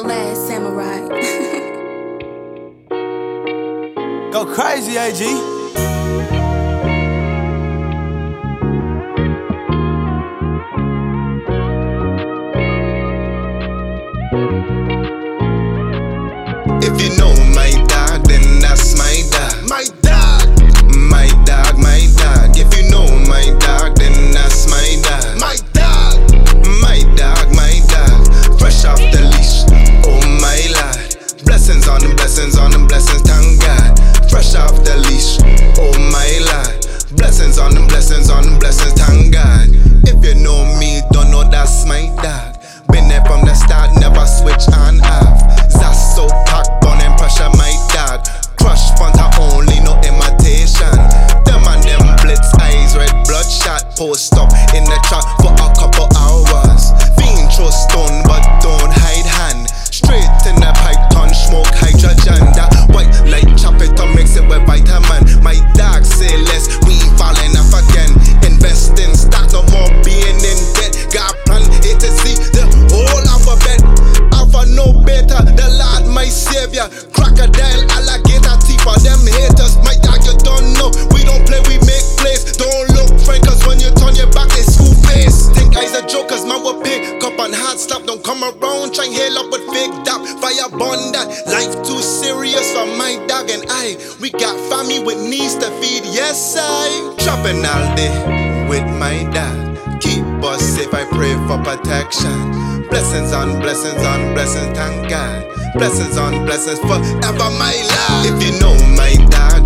The Last Samurai. Go crazy, AG. If you know my dog, then that's my dog. My dog. My Post up in the trap for a couple hours. Fiend throw stone, but don't hide hand. Straight in the python, smoke hydrogen. That white light chop it to mix it with vitamin. My dog say less, we falling off again. Invest in stock, no more being in debt. Got plan A to Z, the whole alphabet. Alpha no better, the Lord my savior. Cause man will pick up on hard stop. Don't come around, try and hail up with big dap. Fire bond that. Life too serious for my dog and I. We got family with needs to feed, yes, I. Trapping all day with my dog. Keep us safe, I pray for protection. Blessings on blessings on blessings, thank God. Blessings on blessings forever, my love. If you know. My dog.